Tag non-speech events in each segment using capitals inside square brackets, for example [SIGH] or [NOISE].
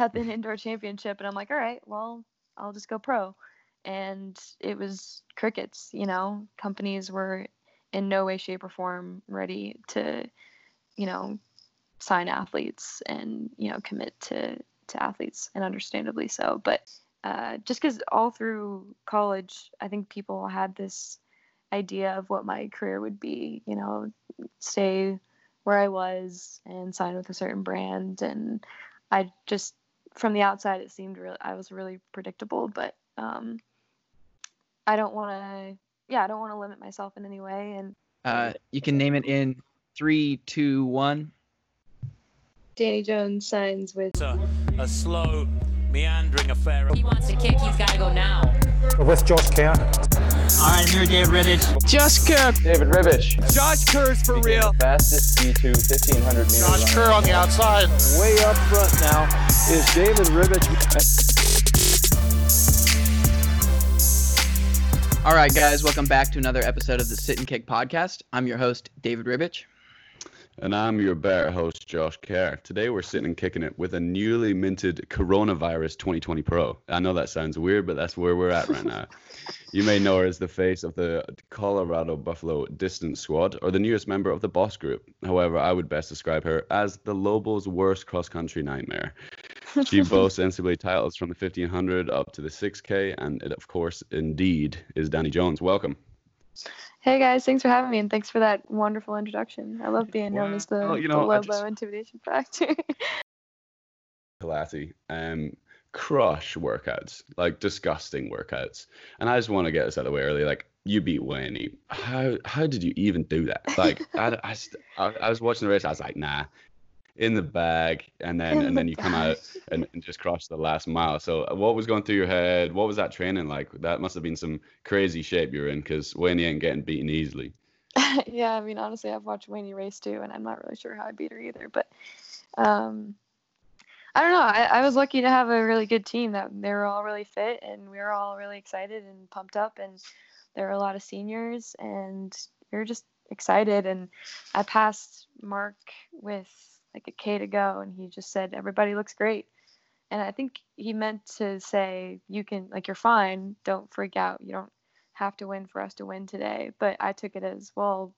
at the indoor championship, and I'm like, all right, well, I'll just go pro. And it was crickets. You know, companies were in no way, shape, or form ready to, you know, sign athletes and you know commit to to athletes, and understandably so. But uh, just because all through college, I think people had this idea of what my career would be. You know, stay where I was and sign with a certain brand, and I just from the outside it seemed really I was really predictable, but um, I don't want to. Yeah, I don't want to limit myself in any way, and Uh, you can name it in three, two, one. Dani Jones signs with a, a slow, meandering affair. He wants to kick, he's got to go now. with Josh Kerr. All right, I'm here, Dave Ribich. Just Kerr. David Ribich. Josh Kerr's for real. Fastest D2 1500 meter Josh. Kerr on the outside. Way up front now is David Ribich. All right, guys, welcome back to another episode of the Sit and Kick podcast. I'm your host, David Ribich. And I'm your bear host, Josh Kerr. Today we're sitting and kicking it with a newly minted Coronavirus 2020 Pro. I know that sounds weird, but that's where we're at right now. [LAUGHS] you may know her as the face of the Colorado Buffalo Distance Squad or the newest member of the Boss Group. However, I would best describe her as the Lobos' worst cross country nightmare. She [LAUGHS] boasts NCAA titles from the 1500 up to the 6K, and it, of course, indeed, is Dani Jones. Welcome. Hey guys, thanks for having me and thanks for that wonderful introduction. I love being known as the, Well, you know, I Lobo just- Intimidation Factor. Pilates, um, crush workouts, like disgusting workouts. And I just want to get this out of the way early. Like, you beat Weini. How how did you even do that? Like, I, I, I, I was watching the race. I was like, nah, in the bag. And then In and the then you come out [LAUGHS] and, and just crush the last mile. So, uh, what was going through your head? What was that training like? That must have been some crazy shape you're in, because Weini ain't getting beaten easily. [LAUGHS] yeah, I mean, honestly, I've watched Weini race too, and I'm not really sure how I beat her either. But um, I don't know. I, I was lucky to have a really good team that they were all really fit, and we were all really excited and pumped up. And there were a lot of seniors, and we were just excited. And I passed Mark with like a K to go, and he just said, "Everybody looks great." And I think he meant to say, "You can, like, you're fine. Don't freak out. You don't have to win for us to win today." But I took it as, well,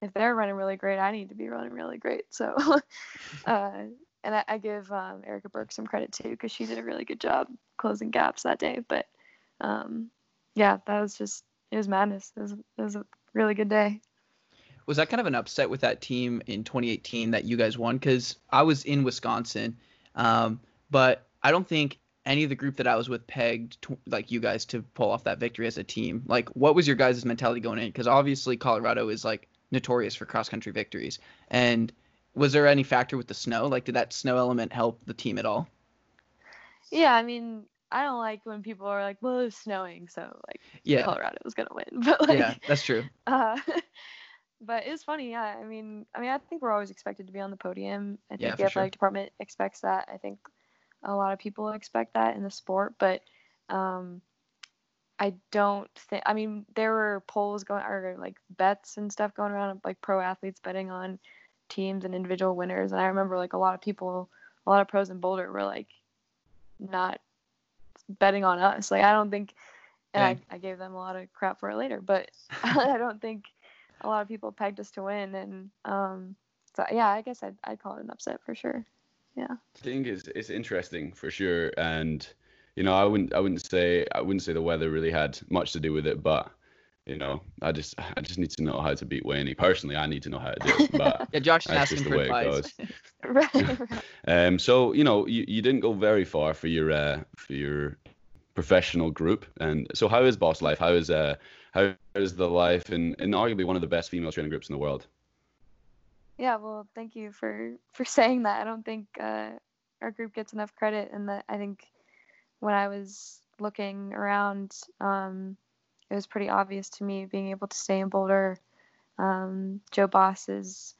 if they're running really great, I need to be running really great. So, [LAUGHS] uh, and I, I give um, Erica Burke some credit too because she did a really good job closing gaps that day. But um, yeah, that was just it was madness. It was, it was a really good day. Was that kind of an upset with that team in 2018 that you guys won? Because I was in Wisconsin, um, but I don't think any of the group that I was with pegged to, like you guys to pull off that victory as a team. Like, what was your guys' mentality going in? Because obviously Colorado is like notorious for cross country victories. And was there any factor with the snow? Like, did that snow element help the team at all? Yeah, I mean, I don't like when people are like, "Well, it's snowing, so like Yeah, Colorado was gonna win." [LAUGHS] But like, yeah, that's true. Uh, [LAUGHS] but it's funny, yeah. I mean, I mean, I think we're always expected to be on the podium. I think Yeah, the for sure. athletic department expects that. I think a lot of people expect that in the sport, but um, I don't think. I mean, there were polls going or like bets and stuff going around, like pro athletes betting on teams and individual winners, and I remember like a lot of people, a lot of pros in Boulder were like not betting on us. Like I don't think, and. I, I gave them a lot of crap for it later, but [LAUGHS] I don't think a lot of people pegged us to win, and um, so yeah, I guess I'd, I'd call it an upset for sure. Yeah. I think it's it's interesting for sure, and you know I wouldn't I wouldn't say I wouldn't say the weather really had much to do with it, but you know I just [LAUGHS] I just need to know how to beat Weini. Personally, I need to know how to do it, but [LAUGHS] Yeah, Josh is That's asking just the for way it advice. [LAUGHS] right. right. um so you know you, you didn't go very far for your uh for your professional group, and so how is Boss Life? How is uh how is the life in in arguably one of the best female training groups in the world? Yeah, well, thank you for for [LAUGHS] saying that. I don't think uh, our group gets enough credit, and that I think when I was looking around, um, it was pretty obvious to me being able to stay in Boulder. Um, Joe Boss is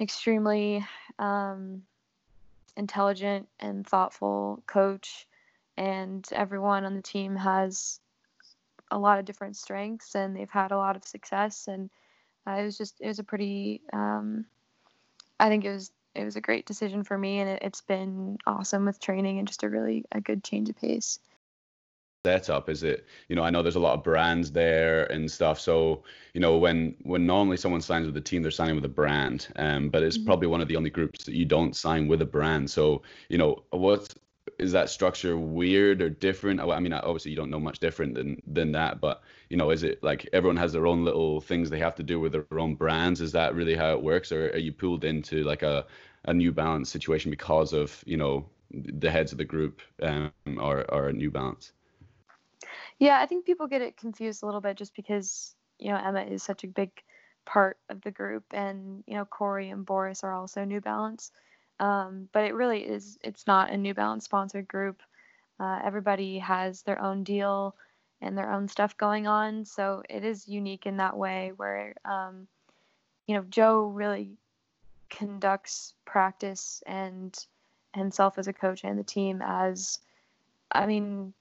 extremely um, intelligent and thoughtful coach, and everyone on the team has a lot of different strengths, and they've had a lot of success and uh, it was just it was a pretty um, I think it was it was a great decision for me, and it, it's been awesome with training and just a really a good change of pace. setup is it you know i know there's a lot of brands there and stuff so you know when when normally someone signs with a team they're signing with a brand um but it's Mhm. probably one of the only groups that you don't sign with a brand so you know what is that structure weird or different? I mean obviously you don't know much different than than that but you know is it like everyone has their own little things they have to do with their own brands? Is that really how it works or are you pulled into like a a new balance situation because of you know the heads of the group um or or new balance? Yeah, I think people get it confused a little bit just because, you know, Emma is such a big part of the group and, you know, Corey and Boris are also New Balance. Um, but it really is, it's not a New Balance sponsored group. Uh, everybody has their own deal and their own stuff going on. So it is unique in that way where, um, you know, Joe really conducts practice and himself as a coach and the team as, I mean,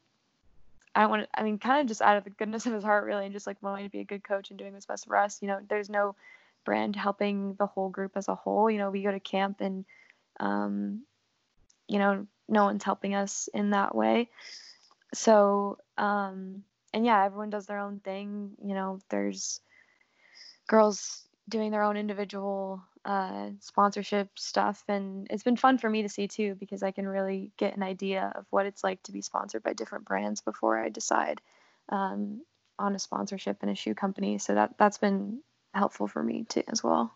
I don't want to, I mean, kind of just out of the goodness of his heart, really, and just like wanting to be a good coach and doing what's best for us. You know, there's no brand helping the whole group as a whole. You know, we go to camp and, um, you know, no one's helping us in that way. So, um, and yeah, everyone does their own thing. You know, there's girls doing their own individual uh, sponsorship stuff, and it's been fun for me to see too because I can really get an idea of what it's like to be sponsored by different brands before I decide um, on a sponsorship in a shoe company. So that that's been helpful for me too as well.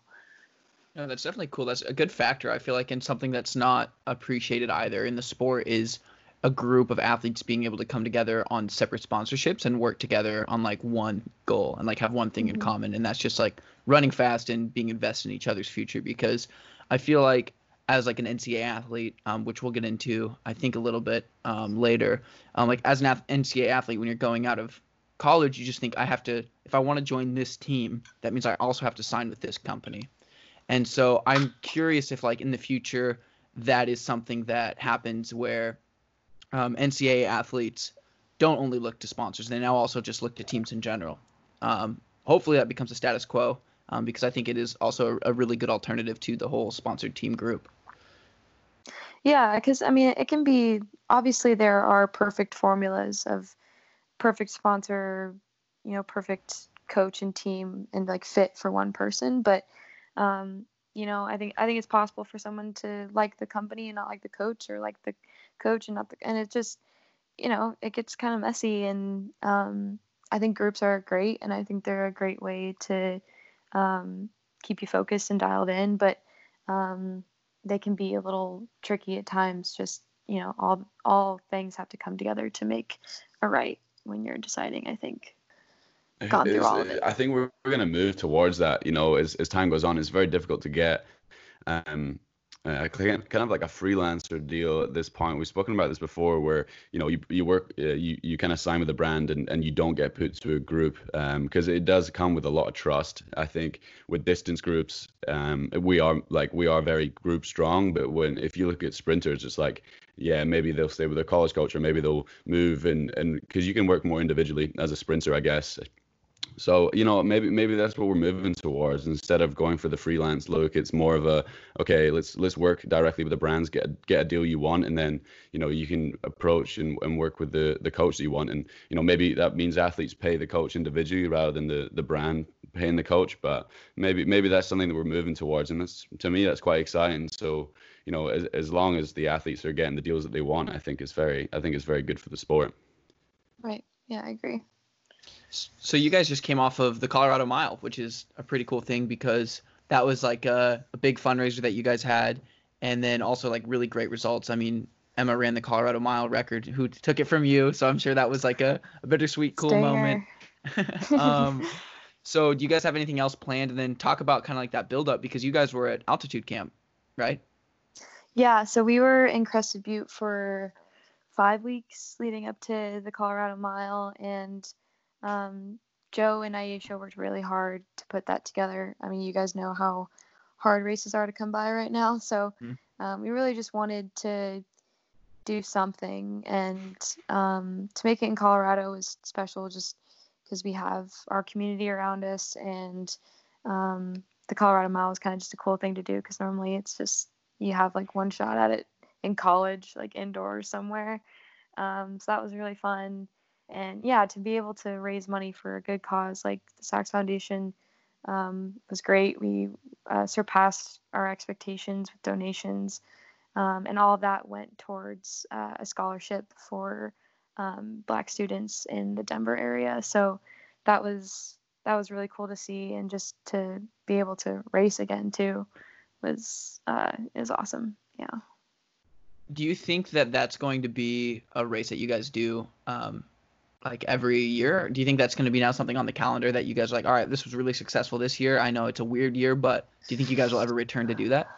No, that's definitely cool. That's a good factor. I feel like, and something that's not appreciated either in the sport is a group of athletes being able to come together on separate sponsorships and work together on like one goal and like have one thing in Mhm. common. And that's just like running fast and being invested in each other's future. Because I feel like as like an NCAA athlete, um, which we'll get into, I think a little bit um, later, um, like as an ath- NCAA athlete, when you're going out of college, you just think I have to, if I want to join this team, that means I also have to sign with this company. And so I'm curious if, like, in the future, that is something that happens where um, NCAA athletes don't only look to sponsors; they now also just look to teams in general. Um, hopefully, that becomes a status quo um, because I think it is also a really good alternative to the whole sponsored team group. Yeah, because I mean, it can be obviously there are perfect formulas of perfect sponsor, you know, perfect coach and team and like fit for one person, but um, you know, I think I think it's possible for someone to like the company and not like the coach, or like the coach and not the, and it just, you know, it gets kind of messy. And um, I think groups are great, and I think they're a great way to um, keep you focused and dialed in, but um, they can be a little tricky at times. Just you know, all all things have to come together to make a right when you're deciding. I think. Gone through all of it. I think we're, we're going to move towards that. You know, as as time goes on, it's very difficult to get um uh, kind kind of like a freelancer deal at this point. We've spoken about this before, where you know you you work uh, you you kind of sign with a brand and, and you don't get put to a group because it does come with a lot of trust. I think with distance groups, um, we are like we are very group strong, but when if you look at sprinters, it's like yeah, maybe they'll stay with their college coach or maybe they'll move and and because you can work more individually as a sprinter, I guess. So you know maybe maybe that's what we're moving towards. Instead of going for the freelance look, it's more of a okay, let's let's work directly with the brands, get get a deal you want, and then you know you can approach and, and work with the the coach that you want. And you know maybe that means athletes pay the coach individually rather than the the brand paying the coach. But maybe maybe that's something that we're moving towards, and that's to me that's quite exciting. So you know as as long as the athletes are getting the deals that they want, I think it's very I think it's very good for the sport. Right. Yeah, I agree. So you guys just came off of the Colorado Mile, which is a pretty cool thing because that was like a, a big fundraiser that you guys had, and then also like really great results. I mean, Emma ran the Colorado Mile record, who took it from you, so I'm sure that was like a, a bittersweet, cool moment. [LAUGHS] [LAUGHS] Um, so do you guys have anything else planned? And then talk about kind of like that build up because you guys were at altitude camp, right? Yeah, so we were in Crested Butte for five weeks leading up to the Colorado Mile, and um, Joe and Aisha worked really hard to put that together. I mean, you guys know how hard races are to come by right now, so Mhm. um, we really just wanted to do something, and um, to make it in Colorado was special, just because we have our community around us, and um, the Colorado Mile is kind of just a cool thing to do because normally it's just you have like one shot at it in college, like indoors somewhere. Um, so that was really fun. And yeah, to be able to raise money for a good cause like the Sachs Foundation um, was great. We uh, surpassed our expectations with donations, um, and all of that went towards uh, a scholarship for um, Black students in the Denver area. So that was that was really cool to see, and just to be able to race again too was uh, is awesome. Yeah. Do you think that that's going to be a race that you guys do um, like every year? Do you think that's going to be now something on the calendar that you guys are like, all right, this was really successful this year. I know it's a weird year, but do you think you guys will ever return to do that?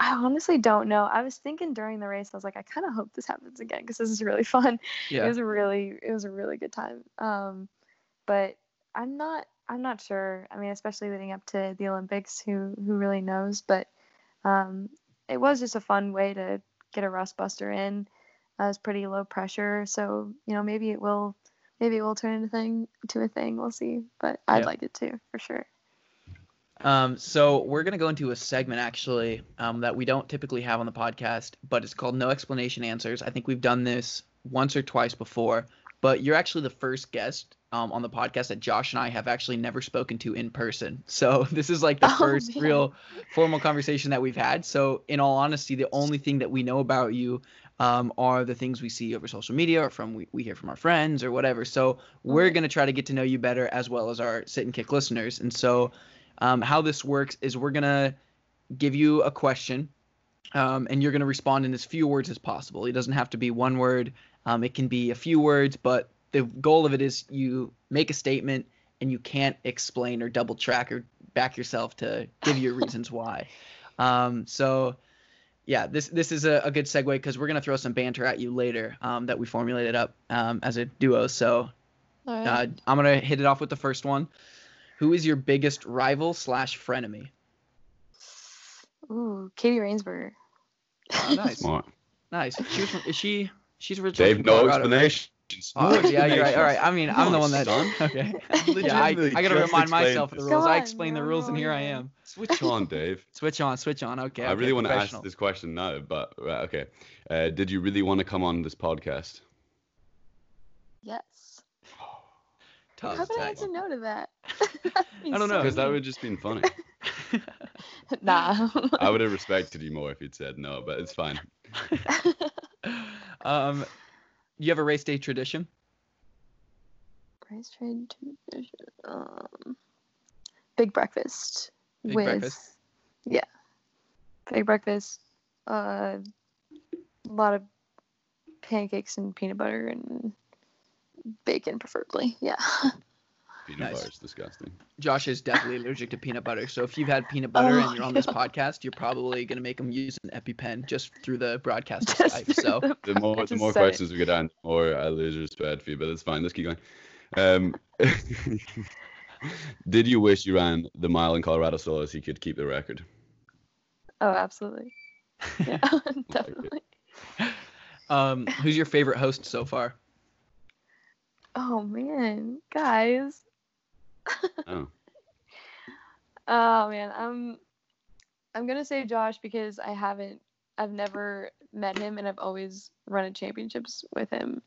I honestly don't know. I was thinking during the race, I was like, I kind of hope this happens again because this is really [LAUGHS] fun. It was a really, it was a really good time. Um, but I'm not, I'm not sure. I mean, especially leading up to the Olympics, who who really knows? But um, it was just a fun way to get a rust buster in. Was pretty low pressure, so you know maybe it will, maybe it will turn into thing to a thing. We'll see. But I'd like it to for sure. Um, so we're gonna go into a segment actually um, that we don't typically have on the podcast, but it's called No Explanation Answers. I think we've done this once or twice before, but you're actually the first guest um, on the podcast that Josh and I have actually never spoken to in person. [LAUGHS] So this is like the Oh, first man. real formal conversation that we've had. So in all honesty, the only thing that we know about you um, are the things we see over social media or from we, we hear from our friends or whatever. So we're Okay. gonna try to get to know you better as well as our sit and kick listeners. And so um, how this works is we're gonna give you a question, um, and you're gonna respond in as few words as possible. It doesn't have to be one word. Um, it can be a few words, but the goal of it is you make a statement and you can't explain or double track or back yourself to give your [LAUGHS] reasons why. Um, so yeah, this this is a, a good segue because we're gonna throw some banter at you later um, that we formulated up um, as a duo. So All right. uh, I'm gonna hit it off with the first one. Who is your biggest rival slash frenemy? Ooh, Katie Rainsberger. Oh, nice, Smart. nice. She was from, is she? She's originally Dave, from no Colorado. explanation. [LAUGHS] Oh, yeah, you're right. All right. [LAUGHS] I mean, I'm the one that. son. [LAUGHS] Okay. Yeah, I, I gotta remind explained myself of the rules. Come I on, explain the rules, and here I am. Switch on, Dave. Switch on, switch on. Okay. I okay, really want to ask this question now, but right, okay. Uh, did you really want to come on this podcast? Yes. [GASPS] Tough. How could I Nice. answer no to that? I don't know. Because that would just been funny. nah. I would have respected you more if you'd said no, but it's fine. um, you have a race day tradition? Price trade tradition. Um, big breakfast Big with breakfast? yeah, big breakfast. Uh, a lot of pancakes and peanut butter and bacon, preferably. Yeah. [LAUGHS] Peanut Nice. butter is disgusting. Josh is definitely allergic to peanut butter. So if you've had peanut butter Oh, and you're on this podcast, you're probably gonna make him use an EpiPen just through the broadcast of Just So the- The more, the more said it. questions we get on, the more I lose respect for you, but it's fine. Let's keep going. Um, [LAUGHS] did you wish you ran the mile in Colorado so as you could keep the record? Oh, absolutely. [LAUGHS] Yeah, [LAUGHS] definitely. um, who's your favorite host so far? Oh man, guys. Oh, Oh man, I'm I'm gonna say Josh because I haven't I've never met him and I've always run in championships with him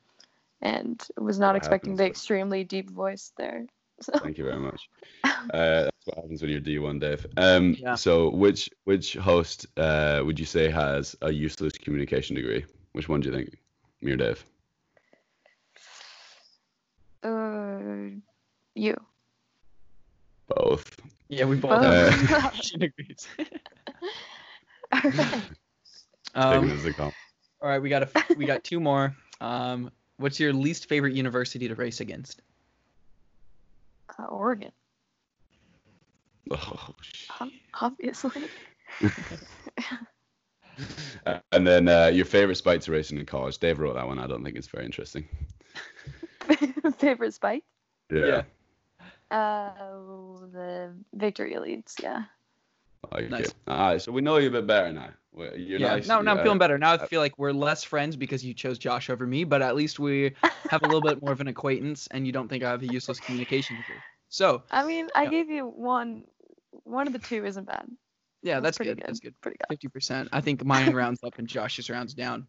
and was not What expecting happens the extremely deep voice there. So thank you very much. [LAUGHS] Uh, that's what happens when you're D1, Dave. Um, Yeah. So, which which host uh, would you say has a useless communication degree? Which one do you think? Me or Dave? uh you. Both. Yeah, we both Both. have [LAUGHS] Uh, communication degrees. [LAUGHS] [LAUGHS] Taking um, it as a compliment. all right, we got a we got two more. Um, what's your least favorite university to race against? uh, Oregon, Oh, sh- obviously. Uh, and then uh, your favorite spike to racing in college. Dave wrote that one. I don't think it's very interesting. Favorite spike? Yeah. Yeah. Uh, the victory elites. Yeah. Okay. Nice. All right. So we know you a bit better now. You're yeah, nice. no, no, I'm uh, feeling better now. I feel like we're less friends because you chose Josh over me, but at least we have a little bit more of an acquaintance, and you don't think I have a useless communication degree. So I mean, I Yeah. gave you one. One of the two isn't bad. Yeah, that's, pretty good. That's good. Pretty good. Fifty percent. I think mine rounds up and Josh's rounds down.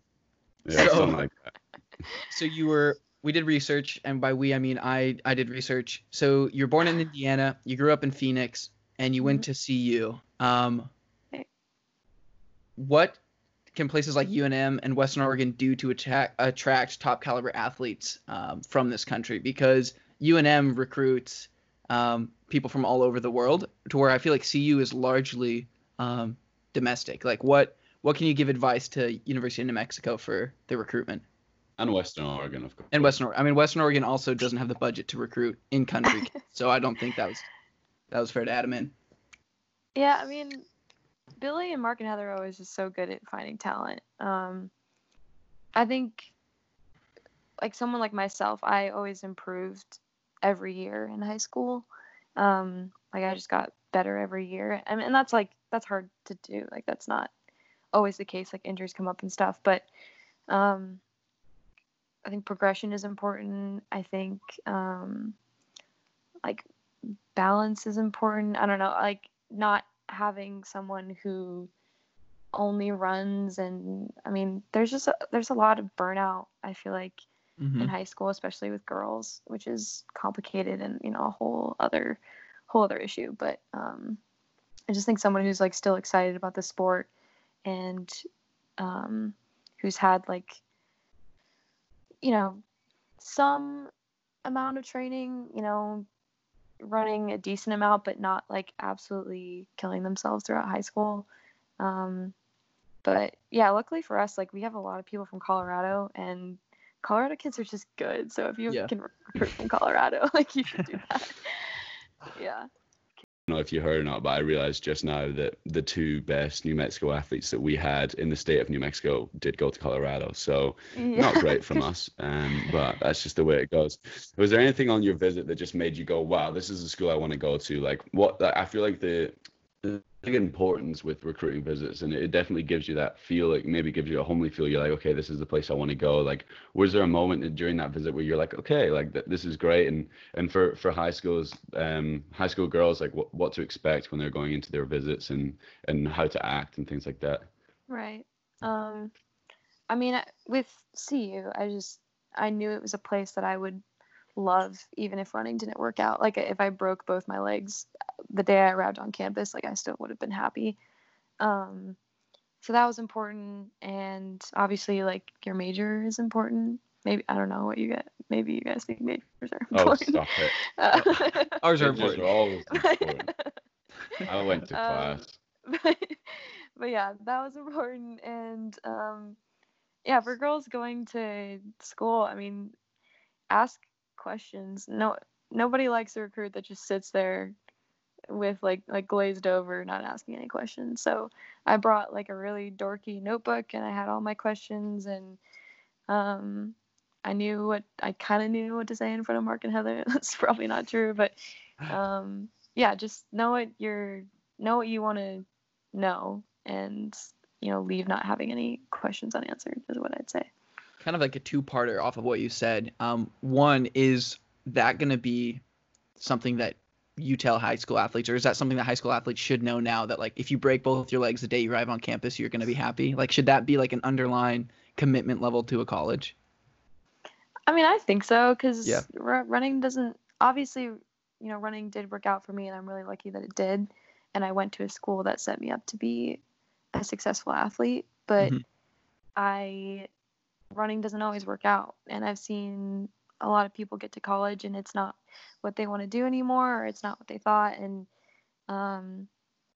Yeah, So- something like that. [LAUGHS] So you were we did research, and by we I mean I I did research. So you're born in Indiana, you grew up in Phoenix, and you went to CU. Um, Right. what can places like UNM and Western Oregon do to attract attract top caliber athletes um, from this country? Because UNM recruits um, people from all over the world, to where I feel like CU is largely um, domestic. Like what what can you give advice to University of New Mexico for the recruitment? And Western Oregon, of course. And Western, Or- I mean, Western Oregon also doesn't have the budget to recruit in country, [LAUGHS] so I don't think that was that was fair to add him in. Yeah, I mean, Billy and Mark and Heather are always just so good at finding talent. Um, I think, like someone like myself, I always improved every year in high school. Um, like I just got better every year, I mean, and that's like that's hard to do. Like that's not always the case. Like injuries come up and stuff, but um, I think progression is important. I think um, like balance is important. I don't know, like not having someone who only runs and I mean there's just a, there's a lot of burnout I feel like Mm-hmm. in high school especially with girls which is complicated and you know a whole other whole other issue but um I just think someone who's like still excited about the sport and um who's had like you know some amount of training you know running a decent amount, but not like absolutely killing themselves throughout high school. Um, but yeah, luckily for us, like we have a lot of people from Colorado, and Colorado kids are just good. So if you Yeah. can recruit from Colorado, [LAUGHS] like you should do that. [LAUGHS] yeah. I don't know if you heard or not, but I realized just now that the two best New Mexico athletes that we had in the state of New Mexico did go to Colorado. So yeah. not great from [LAUGHS] us, um, but that's just the way it goes. Was there anything on your visit that just made you go, "Wow, this is a school I want to go to"? Like what? I feel like the importance with recruiting visits, and it definitely gives you that feel. Like maybe gives you a homely feel. You're like, okay, this is the place I want to go. Like, was there a moment during that visit where you're like, okay, like th- this is great, and and for for high schools, um, high school girls, like what what to expect when they're going into their visits and and how to act and things like that. Right. Um, I mean, with CU, I just I knew it was a place that I would love, even if running didn't work out. Like if I broke both my legs the day I arrived on campus, like I still would have been happy. Um, so that was important, and obviously, like your major is important. Maybe I don't know what you get. Maybe you guys think majors are important Oh, important. stop it! [LAUGHS] Uh, [LAUGHS] Ours are important. are always [LAUGHS] important. I went to Um, class. but, but yeah, that was important. And um, yeah, for girls going to school, I mean, ask questions. No, nobody likes a recruit that just sits there with like like glazed over, not asking any questions. So I brought like a really dorky notebook, and I had all my questions, and um, I knew what I kind of knew what to say in front of Mark and Heather. [LAUGHS] That's probably not true, but um, yeah, just know what you're know what you want to know, and you know, leave not having any questions unanswered is what I'd say. Kind of like a two-parter off of what you said. Um, one is that going to be something that you tell high school athletes, or is that something that high school athletes should know now that like if you break both your legs the day you arrive on campus, you're going to be happy? Like, should that be like an underlying commitment level to a college? I mean, I think so because Yeah. running doesn't obviously, you know, running did work out for me, and I'm really lucky that it did. And I went to a school that set me up to be a successful athlete, but Mhm. I running doesn't always work out, and I've seen a lot of people get to college and it's not what they want to do anymore, or it's not what they thought, and um,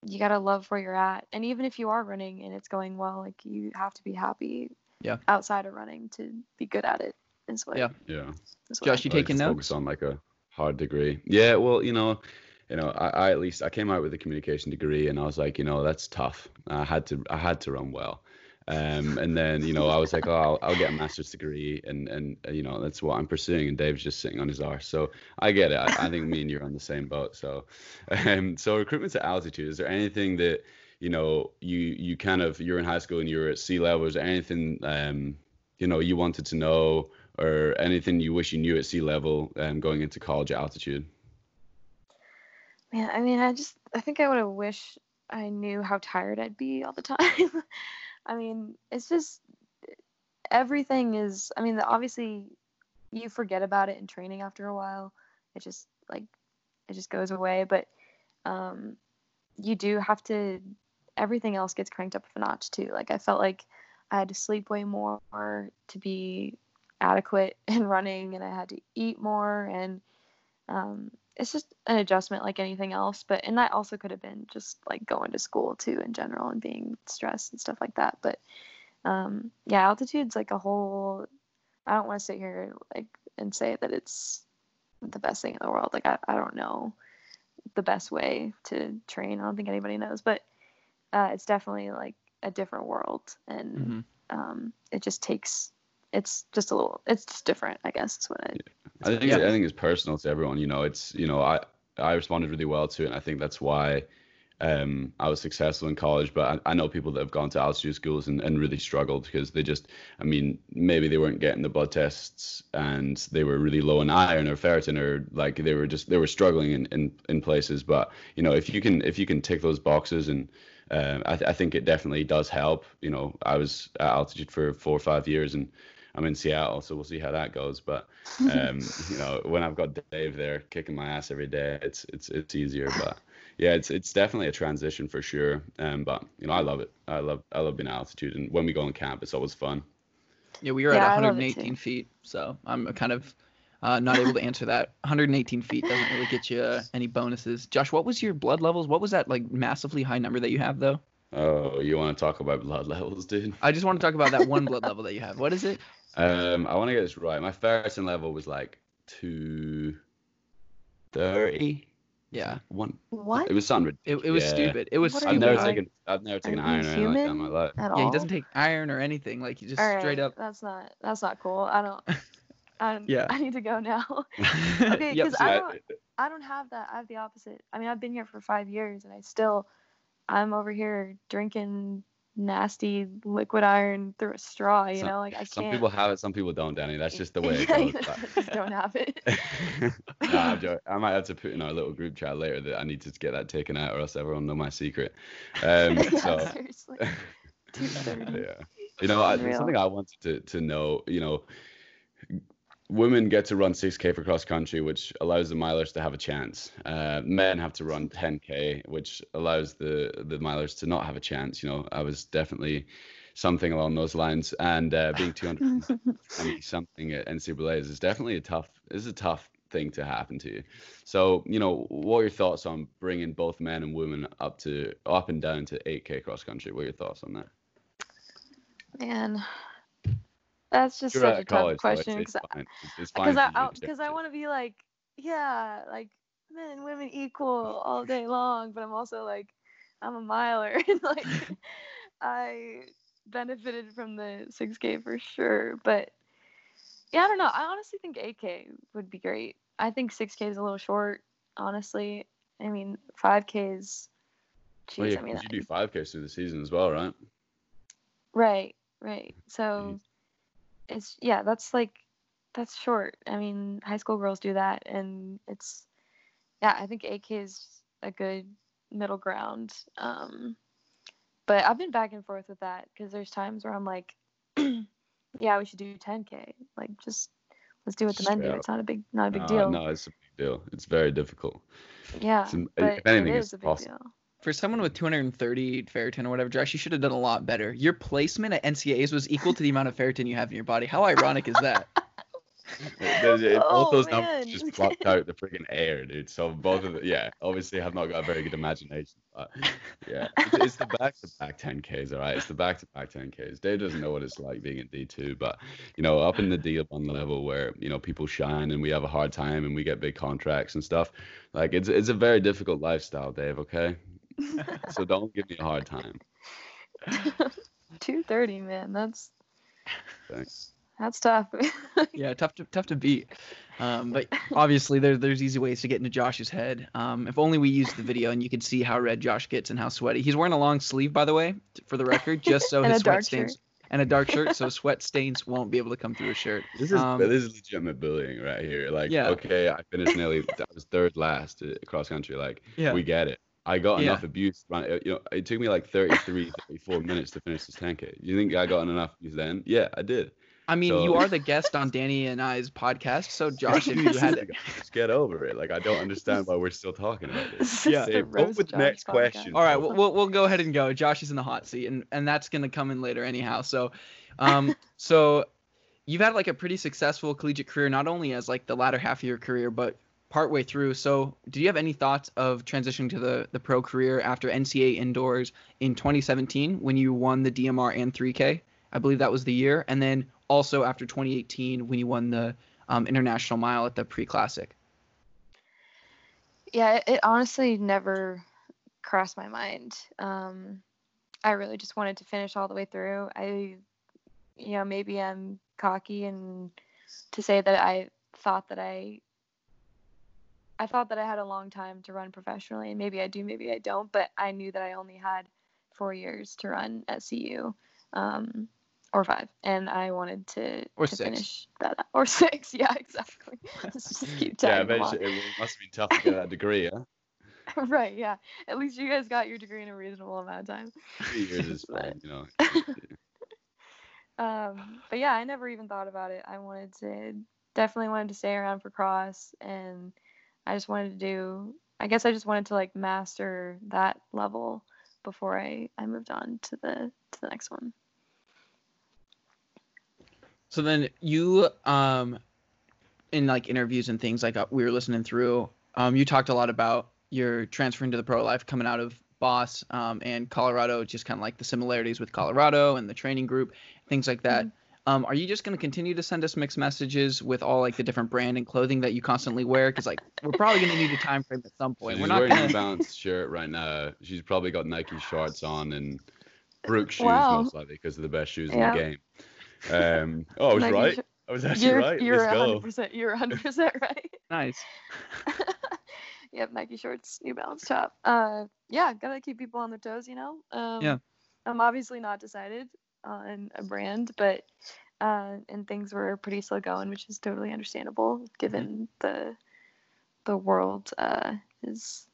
you gotta love where you're at. And even if you are running and it's going well, like you have to be happy. Yeah. Outside of running to be good at it, it is what. Yeah. Yeah. is what Josh, you I like taking notes? Focus on like a hard degree. Yeah, well, you know, you know, I, I at least I came out with a communication degree, and I was like, you know, that's tough. I had to I had to run well. Um, and then you know I was like, oh, I'll, I'll get a master's degree, and and uh, you know that's what I'm pursuing. And Dave's just sitting on his arse, so I get it. I, I think me and you're on the same boat. So, um, so recruitment to altitude. Is there anything that you know you you kind of you're in high school and you're at sea level? Is there anything um you know you wanted to know or anything you wish you knew at sea level um, going into college at altitude? Man, I mean, I just I think I would have wished I knew how tired I'd be all the time. [LAUGHS] I mean, it's just everything is. I mean, obviously, you forget about it in training after a while. It just like it just goes away. But um, you do have to. Everything else gets cranked up a notch too. Like I felt like I had to sleep way more to be adequate [LAUGHS] in running, and I had to eat more, and um, it's just an adjustment like anything else. But and that also could have been just like going to school too in general and being stressed and stuff like that. But um, yeah, altitude's like a whole. I don't want to sit here like and say that it's the best thing in the world. Like I, I don't know the best way to train. I don't think anybody knows, but uh, it's definitely like a different world, and Mhm. um, it just takes. It's just a little. It's just different, I guess. Is what I. I think Yeah. I think it's personal to everyone. You know, it's you know I I responded really well to it, and I think that's why um, I was successful in college. But I, I know people that have gone to altitude schools and, and really struggled because they just, I mean, maybe they weren't getting the blood tests and they were really low in iron or ferritin or like they were just they were struggling in, in, in places. But you know, if you can if you can tick those boxes and um, I, th- I think it definitely does help. You know, I was at altitude for four or five years and I'm in Seattle, so we'll see how that goes. But [LAUGHS] um, you know, when I've got Dave there kicking my ass every day, it's it's it's easier. But yeah, it's it's definitely a transition for sure. Um, but you know, I love it. I love I love being at altitude, and when we go on camp, it's always fun. Yeah, we are Yeah, at I love it 118 feet, so I'm kind of uh, not able to answer that. 118 feet doesn't really get you uh, any bonuses. Josh, what was your blood levels? What was that like massively high number that you have though? Oh, you want to talk about blood [LAUGHS] levels, dude? I just want to talk about that one blood level that you have. What is it? Um, I want to get this right. My ferritin level was like two thirty. Yeah, One. What? It was something. it, it was Yeah. stupid. It was What are I've stupid. never like- taken. I've never taken iron or anything like that in my life. At Yeah, all? he doesn't take iron or anything. Like he just All right, straight up. That's not. That's not cool. I don't. [LAUGHS] I don't, Yeah. I need to go now. [LAUGHS] Okay, Yep, 'cause so- I don't- I don't have that. I have the opposite. I mean, I've been here for five years, and I still, I'm over here drinking nasty liquid iron through a straw. You Some- know, like I can't. Some people have it, some people don't, Dani. That's just the way it [LAUGHS] goes. [LAUGHS] but- just [LAUGHS] don't have it. nah. I might have to put in our little group chat later that I need to get that taken out, or else everyone know my secret. Um, yeah, so seriously. 230. yeah, you know, I, something I wanted to to know, you know, women get to run 6k for cross country, which allows the milers to have a chance. Uh, men have to run 10k, which allows the the milers to not have a chance. You know, I was definitely something along those lines, and uh, being 220 [LAUGHS] something at NCAA's is definitely a tough is a tough thing to happen to you. So, you know, what are your thoughts on bringing both men and women up to up and down to 8k cross country? What are your thoughts on that? Man, that's just You're such a tough college, though, it's- question because fine. It's- it's because I you to because share I want to be like yeah like men and women equal [LAUGHS] all day long, but I'm also like I'm a miler [LAUGHS] and like [LAUGHS] I benefited from the 6K for sure, but yeah, I don't know. I honestly think 8K would be great. I think 6K is a little short, honestly. I mean, 5K is. Well, yeah, I mean, you do 5k through the season as well, right? Right, right. So mm-hmm. It's yeah, that's like that's short. I mean, high school girls do that and it's yeah, I think 8K is a good middle ground. Um but I've been back and forth with that because there's times where I'm like [CLEARS THROAT] yeah, we should do 10k. Like just let's do what the men do. It's not a big not a big no, deal. No, it's a big deal. It's very difficult. Yeah. It's, but if anything, it it's a big possible. deal. For someone with 230 ferritin or whatever, Josh, you should have done a lot better. Your placement at NCAA's was equal to the amount of ferritin you have in your body. How ironic is that? There's- it- Oh, both those numbers just blocked out the friggin' air, dude. So both of the, yeah, obviously have not got a very good imagination. But yeah, it's, it's the back to back 10Ks, all right? It's the back to back 10Ks. Dave doesn't know what it's like being in D2, but you know, up in the D1 level where, you know, people shine and we have a hard time and we get big contracts and stuff, like it's, it's a very difficult lifestyle, Dave, okay? [LAUGHS] so don't give me a hard time. [LAUGHS] 230, man. That's Thanks. that's tough. [LAUGHS] yeah, tough to tough to beat. Um, but obviously, there, there's easy ways to get into Josh's head. Um, if only we used the video and you could see how red Josh gets and how sweaty. He's wearing a long sleeve, by the way, for the record, just so And his sweat stains and a dark shirt, so sweat stains won't be able to come through his shirt. This is Um, this is legitimate bullying right here. Like, Yeah. okay, I finished nearly. I was third last uh, cross country. Like, Yeah. we get it. I got Yeah. enough abuse. Run, uh, you know, it took me like 33, 34 minutes to finish this 10k. You think I got enough abuse then? Yeah, I did. I mean, So- you are the [LAUGHS] guest on Dani and I's podcast, so Josh, if [LAUGHS] you had Just get over it. Like I don't understand why we're still talking about this. This is Yeah. the Dave, go roast with Josh next podcast. question. All right, we'll, we'll we'll go ahead and go. Josh is in the hot seat, and and that's gonna come in later anyhow. So, um, [LAUGHS] so you've had like a pretty successful collegiate career, not only as like the latter half of your career, but partway through. So, do you have any thoughts of transitioning to the the pro career after NCAA indoors in 2017 when you won the DMR and 3K? I believe that was the year, and then also after 2018 when you won the um, international mile at the pre classic. Yeah, it, it honestly never crossed my mind. Um, I really just wanted to finish all the way through. I, you know, maybe I'm cocky and to say that I thought that I, I thought that I had a long time to run professionally, and maybe I do, maybe I don't. But I knew that I only had four years to run at CU, um, or five, and I wanted to, Or to six. finish that up. or [LAUGHS] six. Yeah, exactly. [LAUGHS] Just keep Yeah, tagging them on. eventually it [LAUGHS] must have been tough to get that degree. Huh? right, yeah. At least you guys got your degree in a reasonable amount of time. Three years is fine, you know. Um, but yeah, I never even thought about it. I wanted to definitely wanted to stay around for cross and I just wanted to do I guess I just wanted to like master that level before I, I moved on to the to the next one. So then you, um, in like interviews and things like uh, we were listening through, um, you talked a lot about your transferring to the pro life coming out of Boss um, and Colorado, just kind of like the similarities with Colorado and the training group, things like that. Um, are you just going to continue to send us mixed messages with all like the different brand and clothing that you constantly wear? Because like we're probably going to need a time frame at some point. She's we're not wearing going New to. Balance shirt right now. She's probably got Nike shorts on and Brooks shoes Wow. most likely because they're the best shoes Yeah. in the game. Um, oh, I was Nike right. sh- I was actually You're right. you're Let's go. 100% you're 100% right. [LAUGHS] Nice. yep, Nike shorts, New Balance top. Uh, yeah, gotta keep people on their toes, you know. Um, Yeah. I'm obviously not decided on a brand, but uh, and things were pretty slow going, which is totally understandable given the the world uh, is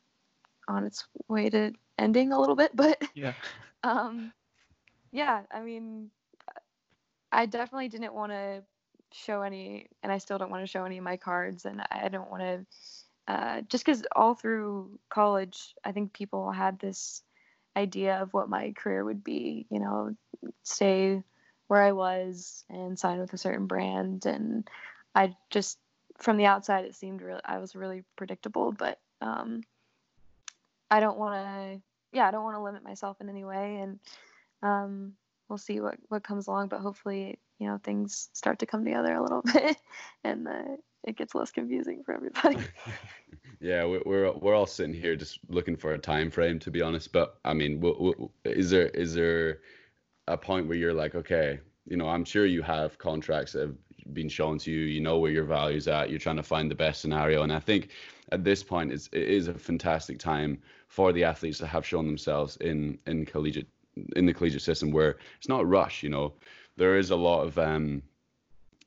on its way to ending a little bit. [LAUGHS] But Yeah. um, yeah, I mean, I definitely didn't want to show any, and I still don't want to show any of my cards, and I don't want to, uh, just because all through college, I think people had this idea of what my career would be, you know, stay where I was and sign with a certain brand, and I just, from the outside, it seemed real. I was really predictable, but um, I don't want to, yeah, I don't want to limit myself in any way, and um, we'll see what what comes along. But hopefully, you know, things start to come together a little [LAUGHS] bit, and uh, it gets less confusing for everybody. [LAUGHS] Yeah, we're, we're we're all sitting here just looking for a time frame, to be honest. But I mean, is there is there a point where you're like, okay, you know, I'm sure you have contracts that have been shown to you. You know where your value's at. You're trying to find the best scenario, and I think at this point, it's, it is a fantastic time for the athletes to have shown themselves in in collegiate in the collegiate system, where it's not rush. You know, there is a lot of um,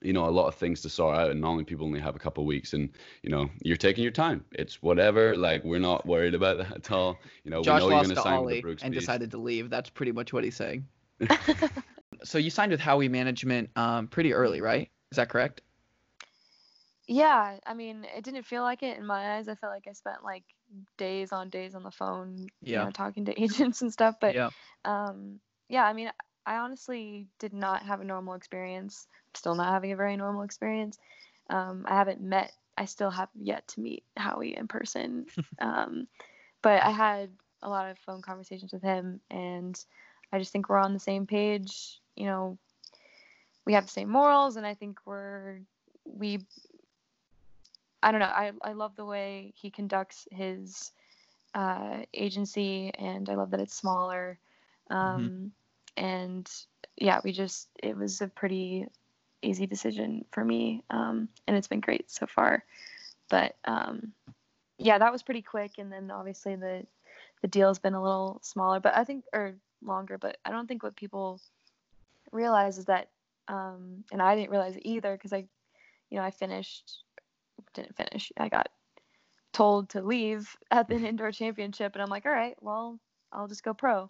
you know, a lot of things to sort out, and normally people only have a couple of weeks, and you know, you're taking your time. It's whatever. Like we're not worried about that at all. You know, Josh we know you're going to to sign with the Ollie Brooks and Bees. decided to leave. That's pretty much what he's saying. [LAUGHS] so you signed with Hawi Management um, pretty early, right? Is that correct? yeah, I mean, it didn't feel like it in my eyes. I felt like I spent like days on days on the phone, Yeah. you know, talking to [LAUGHS] agents and stuff. But yeah. um, yeah, I mean, I honestly did not have a normal experience. I'm still not having a very normal experience. Um, I haven't met. I still have yet to meet Hawi in person. [LAUGHS] um, but I had a lot of phone conversations with him, and I just think we're on the same page. You know, we have the same morals, and I think we're we. I don't know. I I love the way he conducts his uh, agency, and I love that it's smaller. Um, And yeah, we just it was a pretty easy decision for me, um, and it's been great so far. But um, yeah, that was pretty quick, and then obviously the the deal's been a little smaller, but I think or longer. But I don't think what people realize is that, um, and I didn't realize it either because I, you know, I finished didn't finish. I got told to leave at the indoor championship, and I'm like, all right, well, I'll just go pro.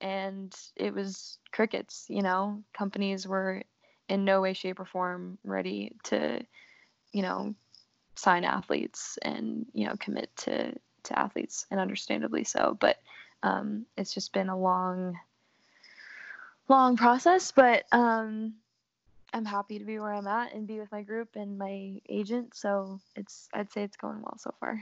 And it was crickets, you know. Companies were in no way, shape, or form ready to, you know, sign athletes and you know commit to to athletes, and understandably so. But um, it's just been a long, long process. But um, I'm happy to be where I'm at and be with my group and my agent. So it's I'd say it's going well so far.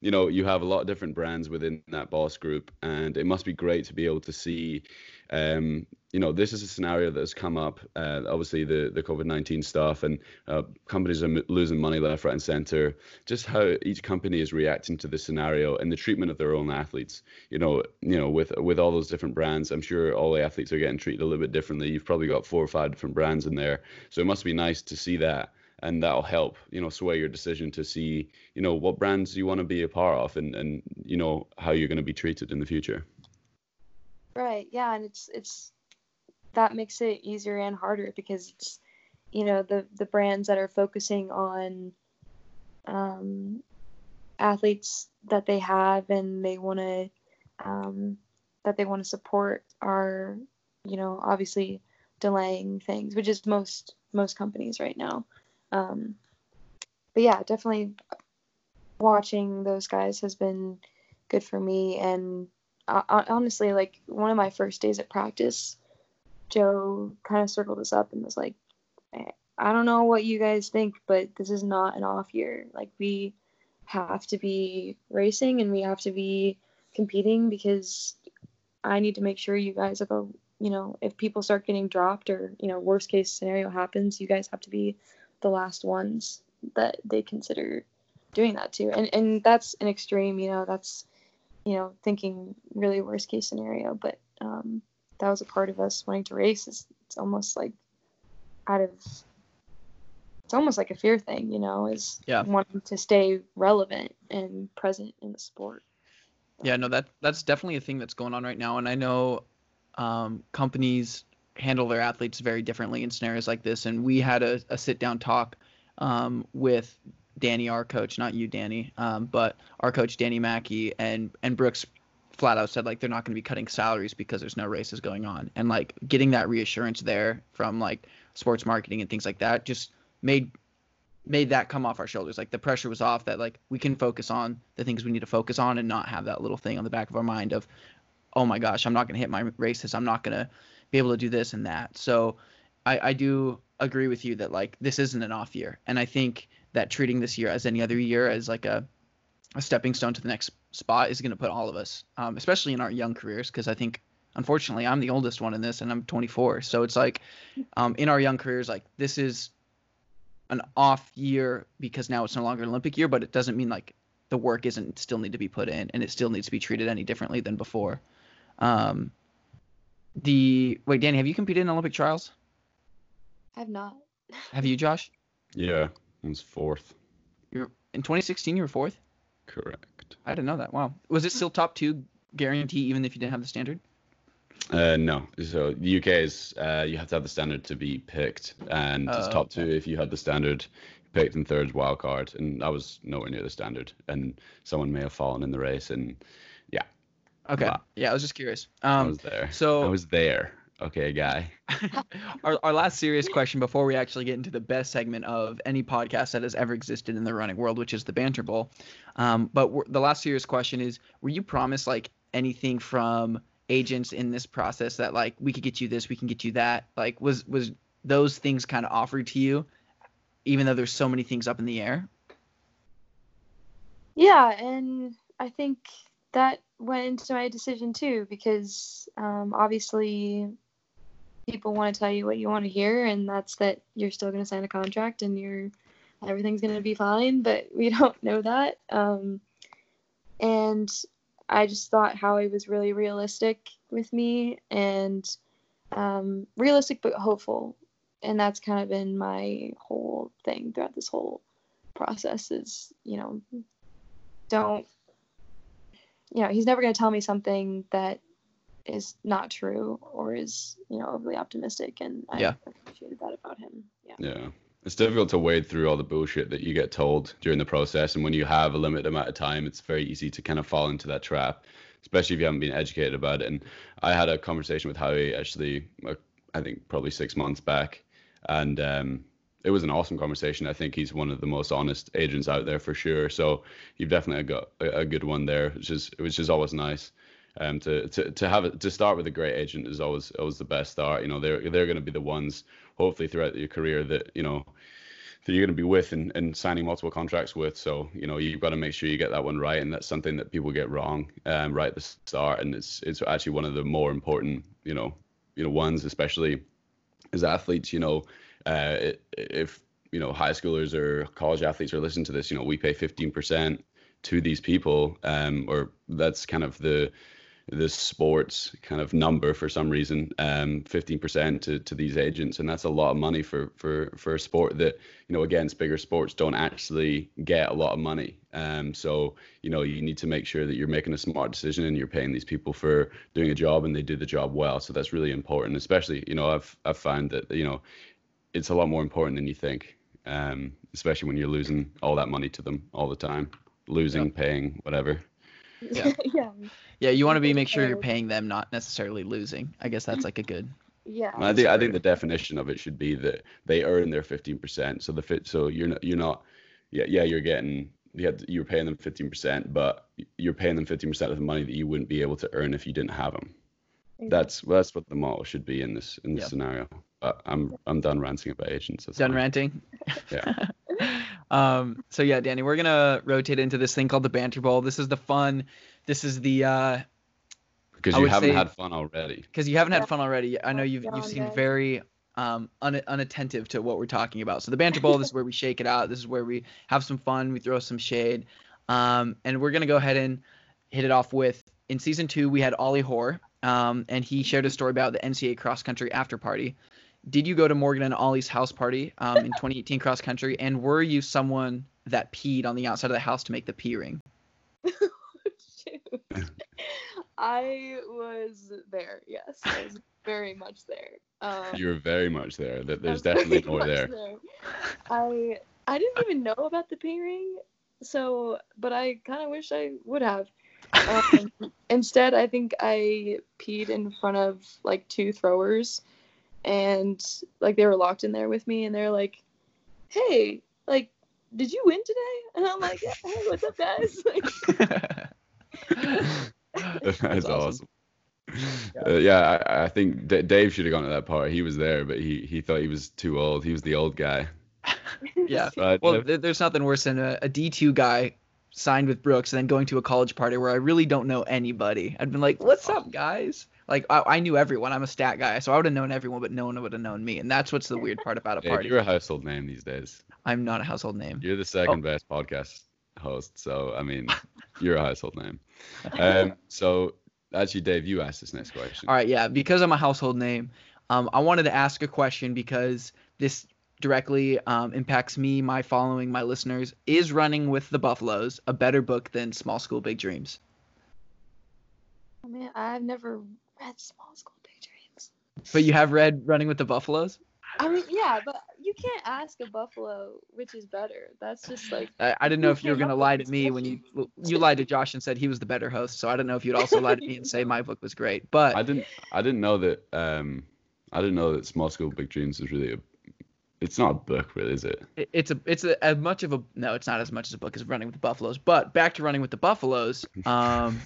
You know you have a lot of different brands within that boss group and it must be great to be able to see um, you know this is a scenario that has come up uh, obviously the the covid-19 stuff and uh, companies are m- losing money left right and center. Just how each company is reacting to this scenario and the treatment of their own athletes. You know you know with with all those different brands i'm sure all the athletes are getting treated a little bit differently. You've probably got four or five different brands in there. So it must be nice to see that and that'll help you know sway your decision to see you know what brands you want to be a part of and and you know how you're going to be treated in the future Right. Yeah, and it's it's that makes it easier and harder because it's you know the the brands that are focusing on um, athletes that they have and they want to um, that they want to support are you know obviously delaying things, which is most most companies right now. Um, but yeah, definitely watching those guys has been good for me. And uh, honestly like one of my first days at practice joe kind of circled us up and was like i don't know what you guys think but this is not an off year. Like we have to be racing and we have to be competing because i need to make sure you guys have a you know if people start getting dropped or you know worst case scenario happens you guys have to be the last ones that they consider doing that to and and that's an extreme you know that's you know thinking really worst case scenario but um that was a part of us wanting to race. It's, it's almost like out of it's almost like a fear thing you know is Yeah. wanting to stay relevant and present in the sport. Yeah, no, that that's definitely a thing that's going on right now, and I know um, companies handle their athletes very differently in scenarios like this. And we had a, a sit down talk um, with Danny, our coach, not you, Dani, um, but our coach Danny Mackey, and and Brooks flat out said like they're not going to be cutting salaries because there's no races going on, and like getting that reassurance there from like sports marketing and things like that just made made that come off our shoulders. Like the pressure was off that like we can focus on the things we need to focus on and not have that little thing on the back of our mind of, oh my gosh, I'm not gonna hit my races. I'm not gonna be able to do this and that. So I, I do agree with you that like this isn't an off year. And I think that treating this year as any other year as like a, a stepping stone to the next spot is gonna put all of us, um, especially in our young careers, because I think unfortunately I'm the oldest one in this and I'm 24. So it's like um, in our young careers, like this is an off year because now it's no longer an Olympic year, but it doesn't mean like the work isn't still need to be put in and it still needs to be treated any differently than before. Um, the wait, Dani, have you competed in Olympic trials? I've not. Have you, Josh? Yeah, I was fourth. You're in 2016. You were fourth. Correct. I didn't know that. Wow. Was it still top two guarantee even if you didn't have the standard? Uh, no. So the UK is uh, you have to have the standard to be picked, and it's Oh, top two if you had the standard. Picked in third wild card, and I was nowhere near the standard, and someone may have fallen in the race, and Okay. Wow. Yeah, I was just curious. I Um, was there. so- I was there. Okay, guy. [LAUGHS] our, our last serious question before we actually get into the best segment of any podcast that has ever existed in the running world, which is the Banter Bowl. Um, but the last serious question is: Were you promised like anything from agents in this process that like we could get you this, we can get you that? Like, was was those things kind of offered to you, even though there's so many things up in the air? Yeah, and I think that went into my decision too because um, obviously people want to tell you what you want to hear, and that's that you're still going to sign a contract and you're everything's going to be fine, but [LAUGHS] we don't know that. Um, and I just thought Hawi was really realistic with me and um, realistic but hopeful, and that's kind of been my whole thing throughout this whole process is you know don't you know he's never going to tell me something that is not true or is you know overly optimistic and i Yeah. appreciated that about him yeah Yeah. it's difficult to wade through all the bullshit that you get told during the process. And when you have a limited amount of time, it's very easy to kind of fall into that trap, especially if you haven't been educated about it. And I had a conversation with Hawi actually, I think probably six months back, and um, it was an awesome conversation. I think he's one of the most honest agents out there for sure. So you've definitely got a, a good one there, which is which is always nice. Um, to, to to have it to start with a great agent is always always the best start. You know, they're they're going to be the ones hopefully throughout your career that you know that you're going to be with and, and signing multiple contracts with. So you know you've got to make sure you get that one right, and that's something that people get wrong um, right at the start, and it's it's actually one of the more important you know you know ones, especially as athletes. You know, uh, if you know high schoolers or college athletes are listening to this, you know we pay 15% to these people, um, or that's kind of the the sports kind of number for some reason, um, 15% to, to these agents, and that's a lot of money for for for a sport that you know against bigger sports don't actually get a lot of money. Um, so you know you need to make sure that you're making a smart decision and you're paying these people for doing a job and they do the job well. So that's really important, especially you know I've I've found that you know it's a lot more important than you think, um, especially when you're losing all that money to them all the time, losing, yep. paying, whatever. Yeah. yeah. [LAUGHS] Yeah, you want to be make sure you're paying them, not necessarily losing. I guess that's like a good. Yeah. I think I think the definition of it should be that they earn their 15%. So the fit so you're not you're not yeah yeah you're getting yeah you're paying them 15%, but you're paying them 15% of the money that you wouldn't be able to earn if you didn't have them. That's well, that's what the model should be in this in this yep. scenario. But I'm I'm done ranting about agents. That's done fine. ranting. Yeah. [LAUGHS] um. So yeah, Dani, we're gonna rotate into this thing called the banter bowl. This is the fun. This is the. uh Because you haven't say, had fun already. Because you haven't had fun already. I know you've you've seemed very um, un- unattentive to what we're talking about. So the banter bowl, this is where we shake it out. This is where we have some fun. We throw some shade, um, and we're gonna go ahead and hit it off with. In season two, we had Ollie Hoare, um, and he shared a story about the NCAA cross country after party. Did you go to Morgan and Ollie's house party um, in [LAUGHS] 2018 cross country? And were you someone that peed on the outside of the house to make the pee ring? [LAUGHS] I was there. Yes, I was very much there. Um, you were very much there. That there's definitely more there. there. I I didn't even know about the pee ring, so but I kind of wish I would have. Um, [LAUGHS] instead, I think I peed in front of like two throwers, and like they were locked in there with me, and they're like, "Hey, like, did you win today?" And I'm like, "Hey, what's up, guys?" [LAUGHS] [LAUGHS] That's, That's awesome. awesome. Yeah, uh, yeah I, I, think D- Dave should have gone to that part. He was there, but he he thought he was too old. He was the old guy. yeah. Right, well, there's nothing worse than a a D2 guy signed with Brooks and then going to a college party where I really don't know anybody. I'd been like, "What's up, guys?" Like I, I knew everyone. I'm a stat guy, so I would have known everyone, but no one would have known me. And that's what's the weird part about a party. you're a household name these days. I'm not a household name. You're the second oh. best podcast host, so I mean, [LAUGHS] you're a household name. Um, so actually, Dave, you asked this next question. All right, yeah, because I'm a household name, um, I wanted to ask a question because this directly um, impacts me, my following, my listeners. Is Running with the Buffaloes a better book than Small School Big Dreams? I mean, I've never read Small School Big Dreams. But you have read Running with the Buffaloes? I mean, yeah, but you can't ask a buffalo which is better. That's just like. I, I didn't know if you were gonna lie to me when you you lied to Josh and said he was the better host. So I don't know if you'd also lie to me and say my book was great. But I didn't. I didn't know that. Um, I didn't know that Small School Big Dreams was really a it's not a book, really, is it? It's a it's a, as much of a no, it's not as much as a book as Running with the Buffaloes. But back to Running with the Buffaloes. [LAUGHS] Um,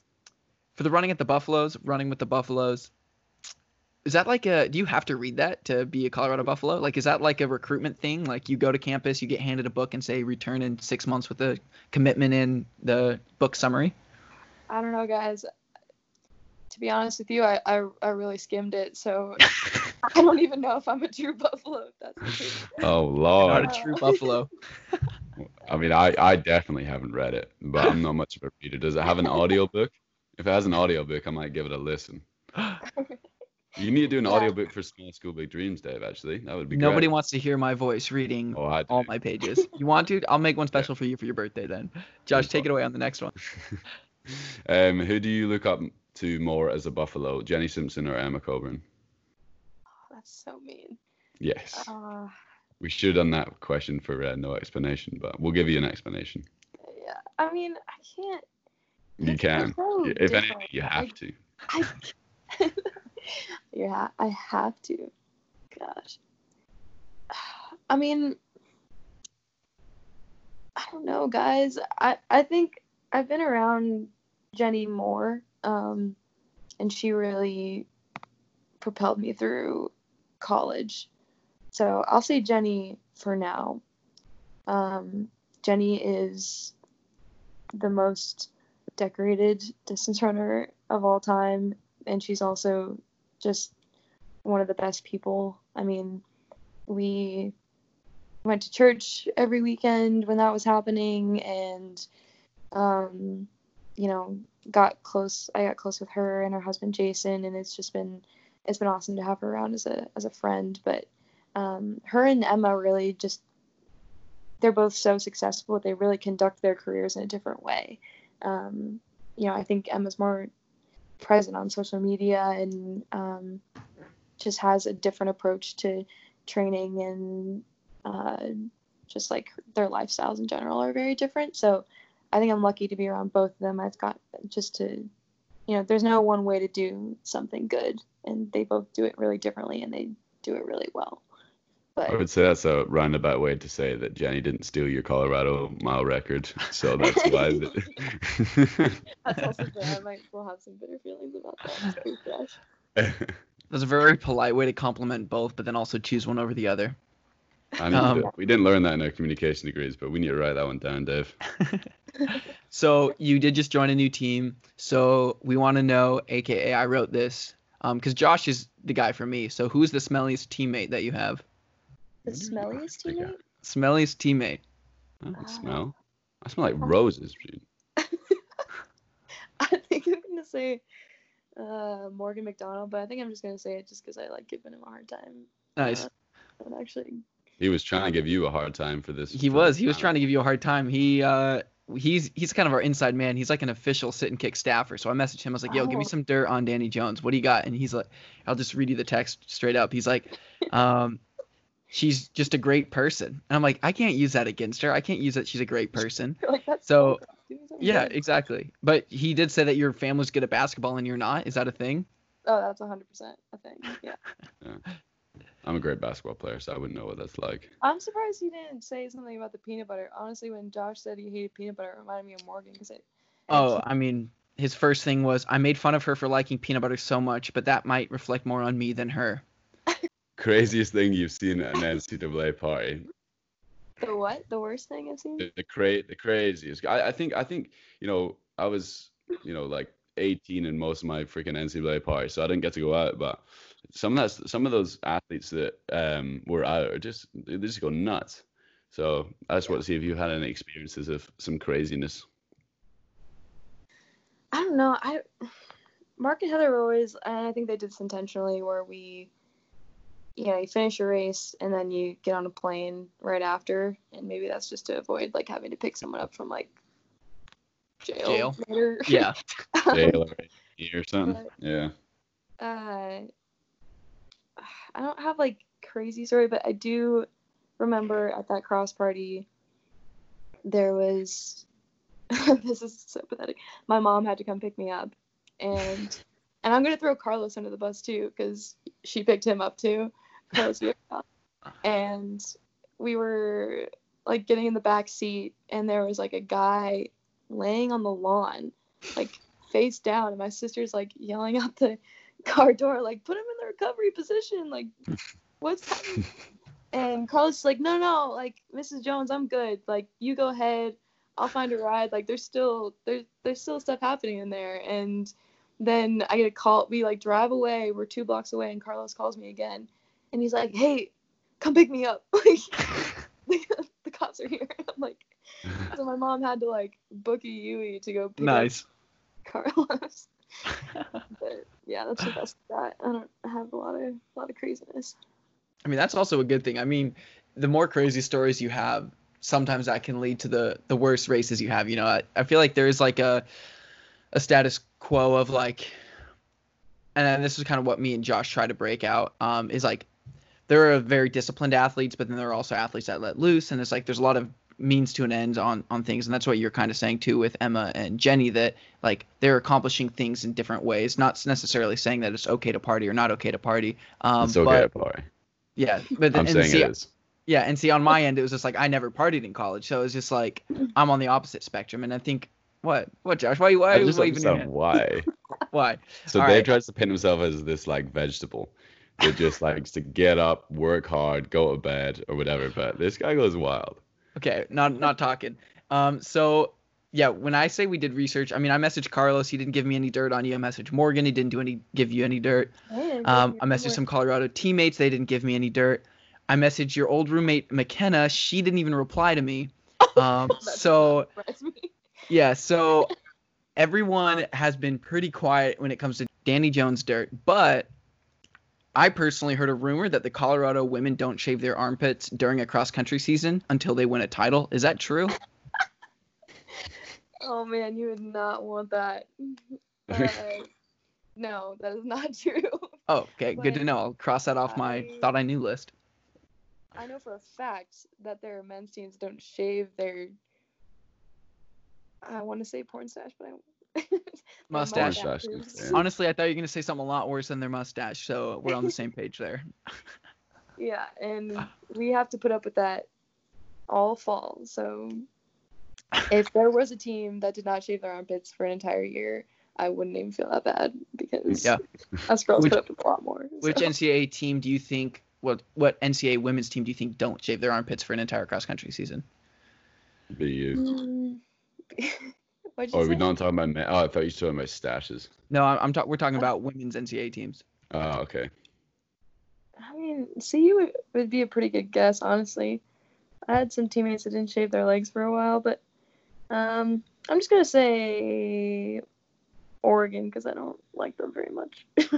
for the Running at the Buffaloes, Running with the Buffaloes. Is that like a? Do you have to read that to be a Colorado Buffalo? Like, is that like a recruitment thing? Like, you go to campus, you get handed a book, and say return in six months with a commitment in the book summary. I don't know, guys to be honest with you, I, I, I really skimmed it, so [LAUGHS] [LAUGHS] I don't even know if I'm a true buffalo. If that's oh [LAUGHS] lord, not a true buffalo. [LAUGHS] I mean, I, I definitely haven't read it, but I'm not much of a reader. Does it have an audio book? If it has an audio book, I might give it a listen. [GASPS] You need to do an yeah. audiobook for Small School Big Dreams, Dave. Actually, that would be. Nobody great. wants to hear my voice reading oh, all my pages. you want to? I'll make one special for you for your birthday then. Josh, take it away on the next one. um, who do you look up to more as a Buffalo, Jenny Simpson or Emma Coburn? So mean. Yes. Uh, We should have done that question for uh, no explanation, but we'll give you an explanation. Yeah, I mean, I can't. You can. so if anything, you have Like, to. I, [LAUGHS] yeah, I have to. Gosh. I mean, I don't know, guys. I, I think I've been around Jenny more, um, and she really propelled me through college. So I'll say Jenny for now. Um, Jenny is the most decorated distance runner of all time, and she's also just one of the best people. I mean, we went to church every weekend when that was happening, and um, you know, got close. I got close with her and her husband Jason, and it's just been it's been awesome to have her around as a as a friend. But um, her and Emma really just they're both so successful. They really conduct their careers in a different way. Um, you know, I think Emma's more present on social media and um, just has a different approach to training and uh, just like their lifestyles in general are very different. So I think I'm lucky to be around both of them. I've got just to, you know, there's no one way to do something good, and they both do it really differently and they do it really well. But I would say that's a roundabout way to say that Jenny didn't steal your Colorado mile record, so that's why. [LAUGHS] The... [LAUGHS] that's also fair. I might will have some bitter feelings about that. It's. That's a very polite way to compliment both, but then also choose one over the other. I need Um, to, we didn't learn that in our communication degrees, but we need to write that one down, Dave. [LAUGHS] So you did just join a new team. So we want to know, aka I wrote this, because Josh is the guy for me. So who's the smelliest teammate that you have? The smelliest teammate? Smelliest teammate. I Ah. smell. I smell like roses. dude. [LAUGHS] I think I'm gonna say uh, Morgan McDonald, but I think I'm just gonna say it just because I like giving him a hard time. Nice. Uh, but actually, He was trying to give you a hard time for this. He for was. He was trying to give you a hard time. He uh he's he's kind of our inside man. He's like an official sit and kick staffer. So I messaged him. I was like, "Yo, give me Oh. some dirt on Dani Jones. What do you got?" And he's like, "I'll just read you the text straight up." He's like, [LAUGHS] um, she's just a great person. And I'm like, I can't use that against her. I can't use that she's a great [LAUGHS] person. like that's So, cool. Give me something Yeah, exactly. But he did say that your family's good at basketball and you're not. Is that a thing? Oh, that's 100 percent a thing. Yeah. [LAUGHS] I'm a great basketball player, so I wouldn't know what that's like. I'm surprised you didn't say something about the peanut butter. Honestly, when Josh said he hated peanut butter, it reminded me of Morgan because it. Oh, I mean, his first thing was I made fun of her for liking peanut butter so much, but that might reflect more on me than her. [LAUGHS] Craziest thing you've seen at an NCAA party. The what? The worst thing I've seen? The, the cra- the craziest. I, I think I think you know I was you know like 18 in most of my freaking NCAA parties, so I didn't get to go out. But some of that some of those athletes that um were out are just they just go nuts. So I just want to see if you had any experiences of some craziness. I don't know. I Mark and Heather were always, and I think they did this intentionally, where we, you know, you finish your race and then you get on a plane right after, and maybe that's just to avoid like having to pick someone up from like jail, Jail. later. Yeah. [LAUGHS] Jail or AD or something. Right. Yeah. uh, I don't have like crazy story, but I do remember at that cross party there was [LAUGHS] this is so pathetic. My mom had to come pick me up, and and I'm gonna throw Carlos under the bus too because she picked him up too, and we were like getting in the back seat, and there was like a guy laying on the lawn, like face down, and my sister's like yelling out the car door, like put him in the recovery position, like what's happening? And Carlos is like, no, no, like Mrs. Jones, I'm good. Like you go ahead, I'll find a ride. Like there's still there's there's still stuff happening in there. And then I get a call. We like drive away. We're two blocks away, and Carlos calls me again, and he's like, hey, come pick me up. [LAUGHS] Like [LAUGHS] the cops are here. I'm like, so my mom had to like book a Yui to go pick Nice. up Carlos. But yeah, that's the best. I don't have a lot of a lot of craziness. I mean, that's also a good thing. I mean, the more crazy stories you have, sometimes that can lead to the the worst races you have. You know, I, I feel like there is like a a status quo of like, and this is kind of what me and Josh try to break out. Um, is like there are very disciplined athletes, but then there are also athletes that let loose, and it's like there's a lot of means to an end on on things, and that's what you're kind of saying too with Emma and Jenny that like they're accomplishing things in different ways, not necessarily saying that it's okay to party or not okay to party. Um, it's okay but, to party. Yeah, but I'm and saying see, it is. yeah, and see on my end it was just like I never partied in college, so it's just like I'm on the opposite spectrum, and I think what what Josh, why why I are you just waving your hand? why. [LAUGHS] Why? So All Dave right. tries to paint himself as this like vegetable that just likes to get up, work hard, go to bed, or whatever. But this guy goes wild. Okay, not not talking. Um, so yeah, when I say we did research, I mean I messaged Carlos. He didn't give me any dirt on you. I messaged Morgan. He didn't do any give you any dirt. Um, I messaged some Colorado teammates. They didn't give me any dirt. I messaged your old roommate McKenna. She didn't even reply to me. [LAUGHS] Um, so yeah, so everyone has been pretty quiet when it comes to Dani Jones dirt, but I personally heard a rumor that the Colorado women don't shave their armpits during a cross country season until they win a title. Is that true? [LAUGHS] Oh man, you would not want that. [LAUGHS] Uh, no, that is not [LAUGHS] true. Oh, okay, good to know. I'll cross that off my I- thought I knew list. I know for a fact that their men's teams don't shave their. I want to say porn stash, but I. [LAUGHS] their Mustache. Mustaches, mustaches. [LAUGHS] yeah. Honestly, I thought you were gonna say something a lot worse than their mustache, so we're on the same page there. [LAUGHS] Yeah, and we have to put up with that all fall. So if there was a team that did not shave their armpits for an entire year, I wouldn't even feel that bad because Yeah. us girls Which- put up with a lot more. Which. NCAA team do you think? What what NCAA women's team do you think don't shave their armpits for an entire cross country season? Be you. Mm. What'd you Oh, are we say? not talking about men? Oh, I thought you were talking about stashes. No, I'm, I'm talking. We're talking about women's NCAA teams. Oh, okay. I mean, CU would, would be a pretty good guess, honestly. I had some teammates that didn't shave their legs for a while, but um, I'm just gonna say Oregon because I don't like them very much. [LAUGHS]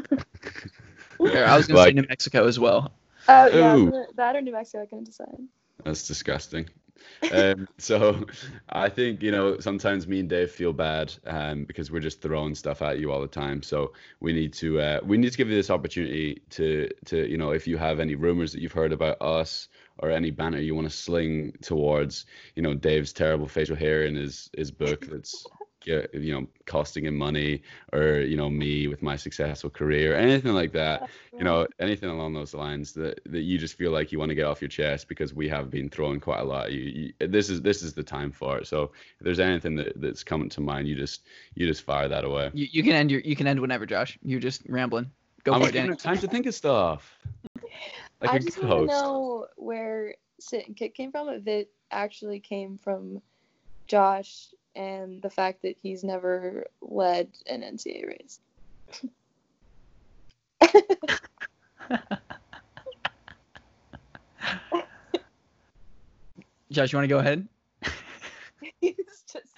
Or I was gonna say New Mexico as well. Uh, yeah, Ooh. that or New Mexico, I couldn't decide. That's disgusting. Um, so I think you know sometimes me and Dave feel bad um, because we're just throwing stuff at you all the time. So we need to uh, we need to give you this opportunity to to you know if you have any rumors that you've heard about us or any banner you want to sling towards you know Dave's terrible facial hair in his his book that's get, you know costing him money or you know me with my successful career anything like that you know anything along those lines that, that you just feel like you want to get off your chest because we have been throwing quite a lot at you, you this is this is the time for it so if there's anything that, that's coming to mind you just you just fire that away You, you can end your you can end whenever, Josh. You're just rambling. Go i'm for it, giving Dani. it time to think of stuff like I a just good want to know where sit and kick came from. If it actually came from Josh and the fact that he's never led an NCAA race. [LAUGHS] Josh, you want to go ahead? [LAUGHS] he's just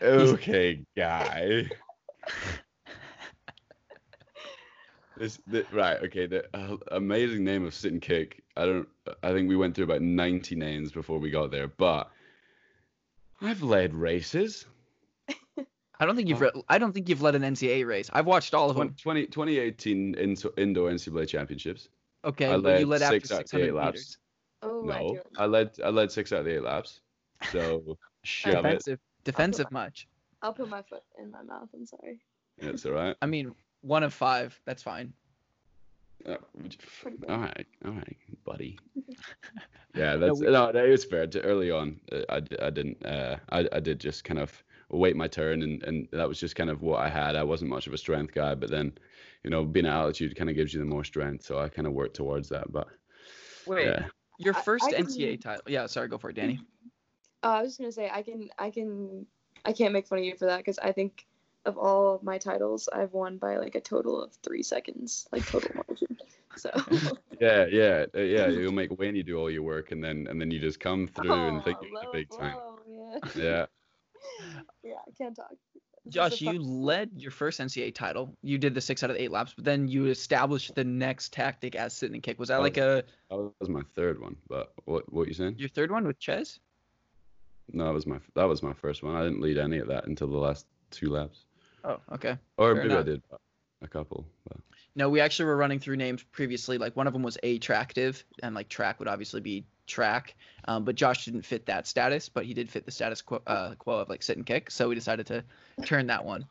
okay guy this the, right okay the uh, amazing name of sit and kick i don't i think we went through about 90 names before we got there but i've led races I don't think you've oh. re- I don't think you've led an NCAA race. I've watched all of them. 20, 2018 in, indoor ncaa championships Okay, I but you led led after six out of the eight 600 laps. meters. oh no do. i led i led six out of the eight laps so [LAUGHS] shove it Defensive, defensive much. I'll put my foot in my mouth. I'm sorry. it's all right I mean, one of five. That's fine. Uh, would you- Pretty good. all right, all right, buddy. [LAUGHS] yeah, No, that's we- no, that is fair. To early on, I, I, d- I didn't. Uh, I, I did just kind of wait my turn, and, and that was just kind of what I had. I wasn't much of a strength guy, but then, you know, being at altitude kind of gives you the more strength, so I kind of worked towards that. But Wait, yeah, your I- first I can- title. Yeah, sorry, go for it, Dani. Uh, [LAUGHS] I was just gonna say I can I can I can't make fun of you for that because I think of all of my titles I've won by like a total of three seconds, like total margin. [LAUGHS] So yeah, yeah, uh, yeah. [LAUGHS] You'll make Wayne do all your work, and then and then you just come through and think you're the low big time. blow, Yeah. [LAUGHS] Yeah, yeah, I can't talk. It's Josh, you led your first NCAA title. You did the six out of the eight laps, but then you established the next tactic as sit and kick. Was that Oh. like a that was my third one. But what what you saying? your third one with Ches? No, that was my that was my first one. I didn't lead any of that until the last two laps. Oh, okay. Or Fair maybe I did a couple. But. No, we actually were running through names previously. Like one of them was attractive, and like track would obviously be track. Um, but Josh didn't fit that status, but he did fit the status quo, uh, quo of like sit and kick. So we decided to turn that one.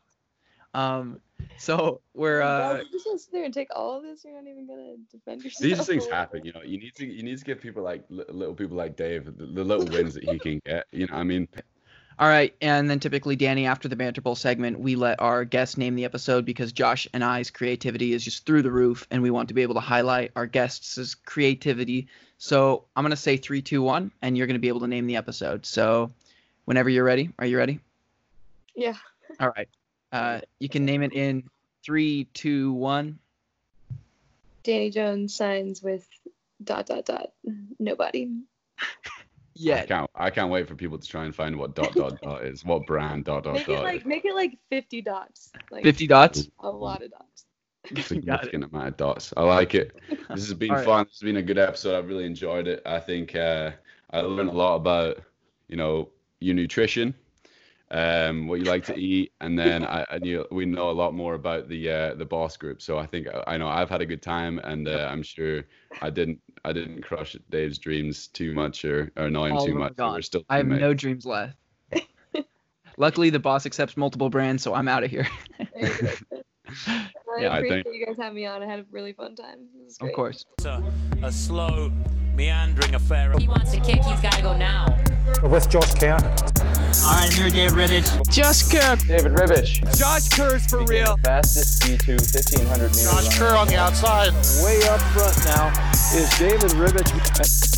Um, so we're uh, you're just gonna sit there and take all of this. You're not even gonna defend yourself. These things [LAUGHS] happen, you know. You need to you need to give people like li- little people like Dave the, the little wins that he can get. You know, I mean, All right, and then typically, Dani, after the Banter Bowl segment, we let our guests name the episode because Josh and I's creativity is just through the roof, and we want to be able to highlight our guests' creativity. So I'm gonna say three, two, one, and you're gonna be able to name the episode. So whenever you're ready, are you ready? Yeah. All right. Uh, you can name it in three, two, one. Dani Jones signs with dot dot dot nobody. [LAUGHS] I Yeah. can't I can't wait for people to try and find what dot dot dot is, what brand dot dot Make it like is. make it like 50 dots. Like Fifty dots. a lot of dots. Got. [LAUGHS] Significant amount of dots. I like it. This has been All right. fun. This has been a good episode. I've really enjoyed it. I think uh, I learned a lot about you know your nutrition, um, what you like to eat, and [LAUGHS] then I, I knew we know a lot more about the uh, the boss group. So I think I know I've had a good time, and uh, I'm sure I didn't I didn't crush Dave's dreams too much or, or annoy him All too of them are much. We're still I have teammates. no dreams left. [LAUGHS] Luckily, the boss accepts multiple brands, so I'm out of here. [LAUGHS] I Yeah, I think- you guys having me on. I had a really fun time. This was of course. It's a, a slow, meandering affair. He wants to kick, he's gotta go now. With Josh Kerr. Alright, here, Dave Ribich. Just Kirk. David Ribich. Josh Kerr's for real. Fastest D2 1500 meter Josh. Kerr on the outside. Way up front now is David Ribich.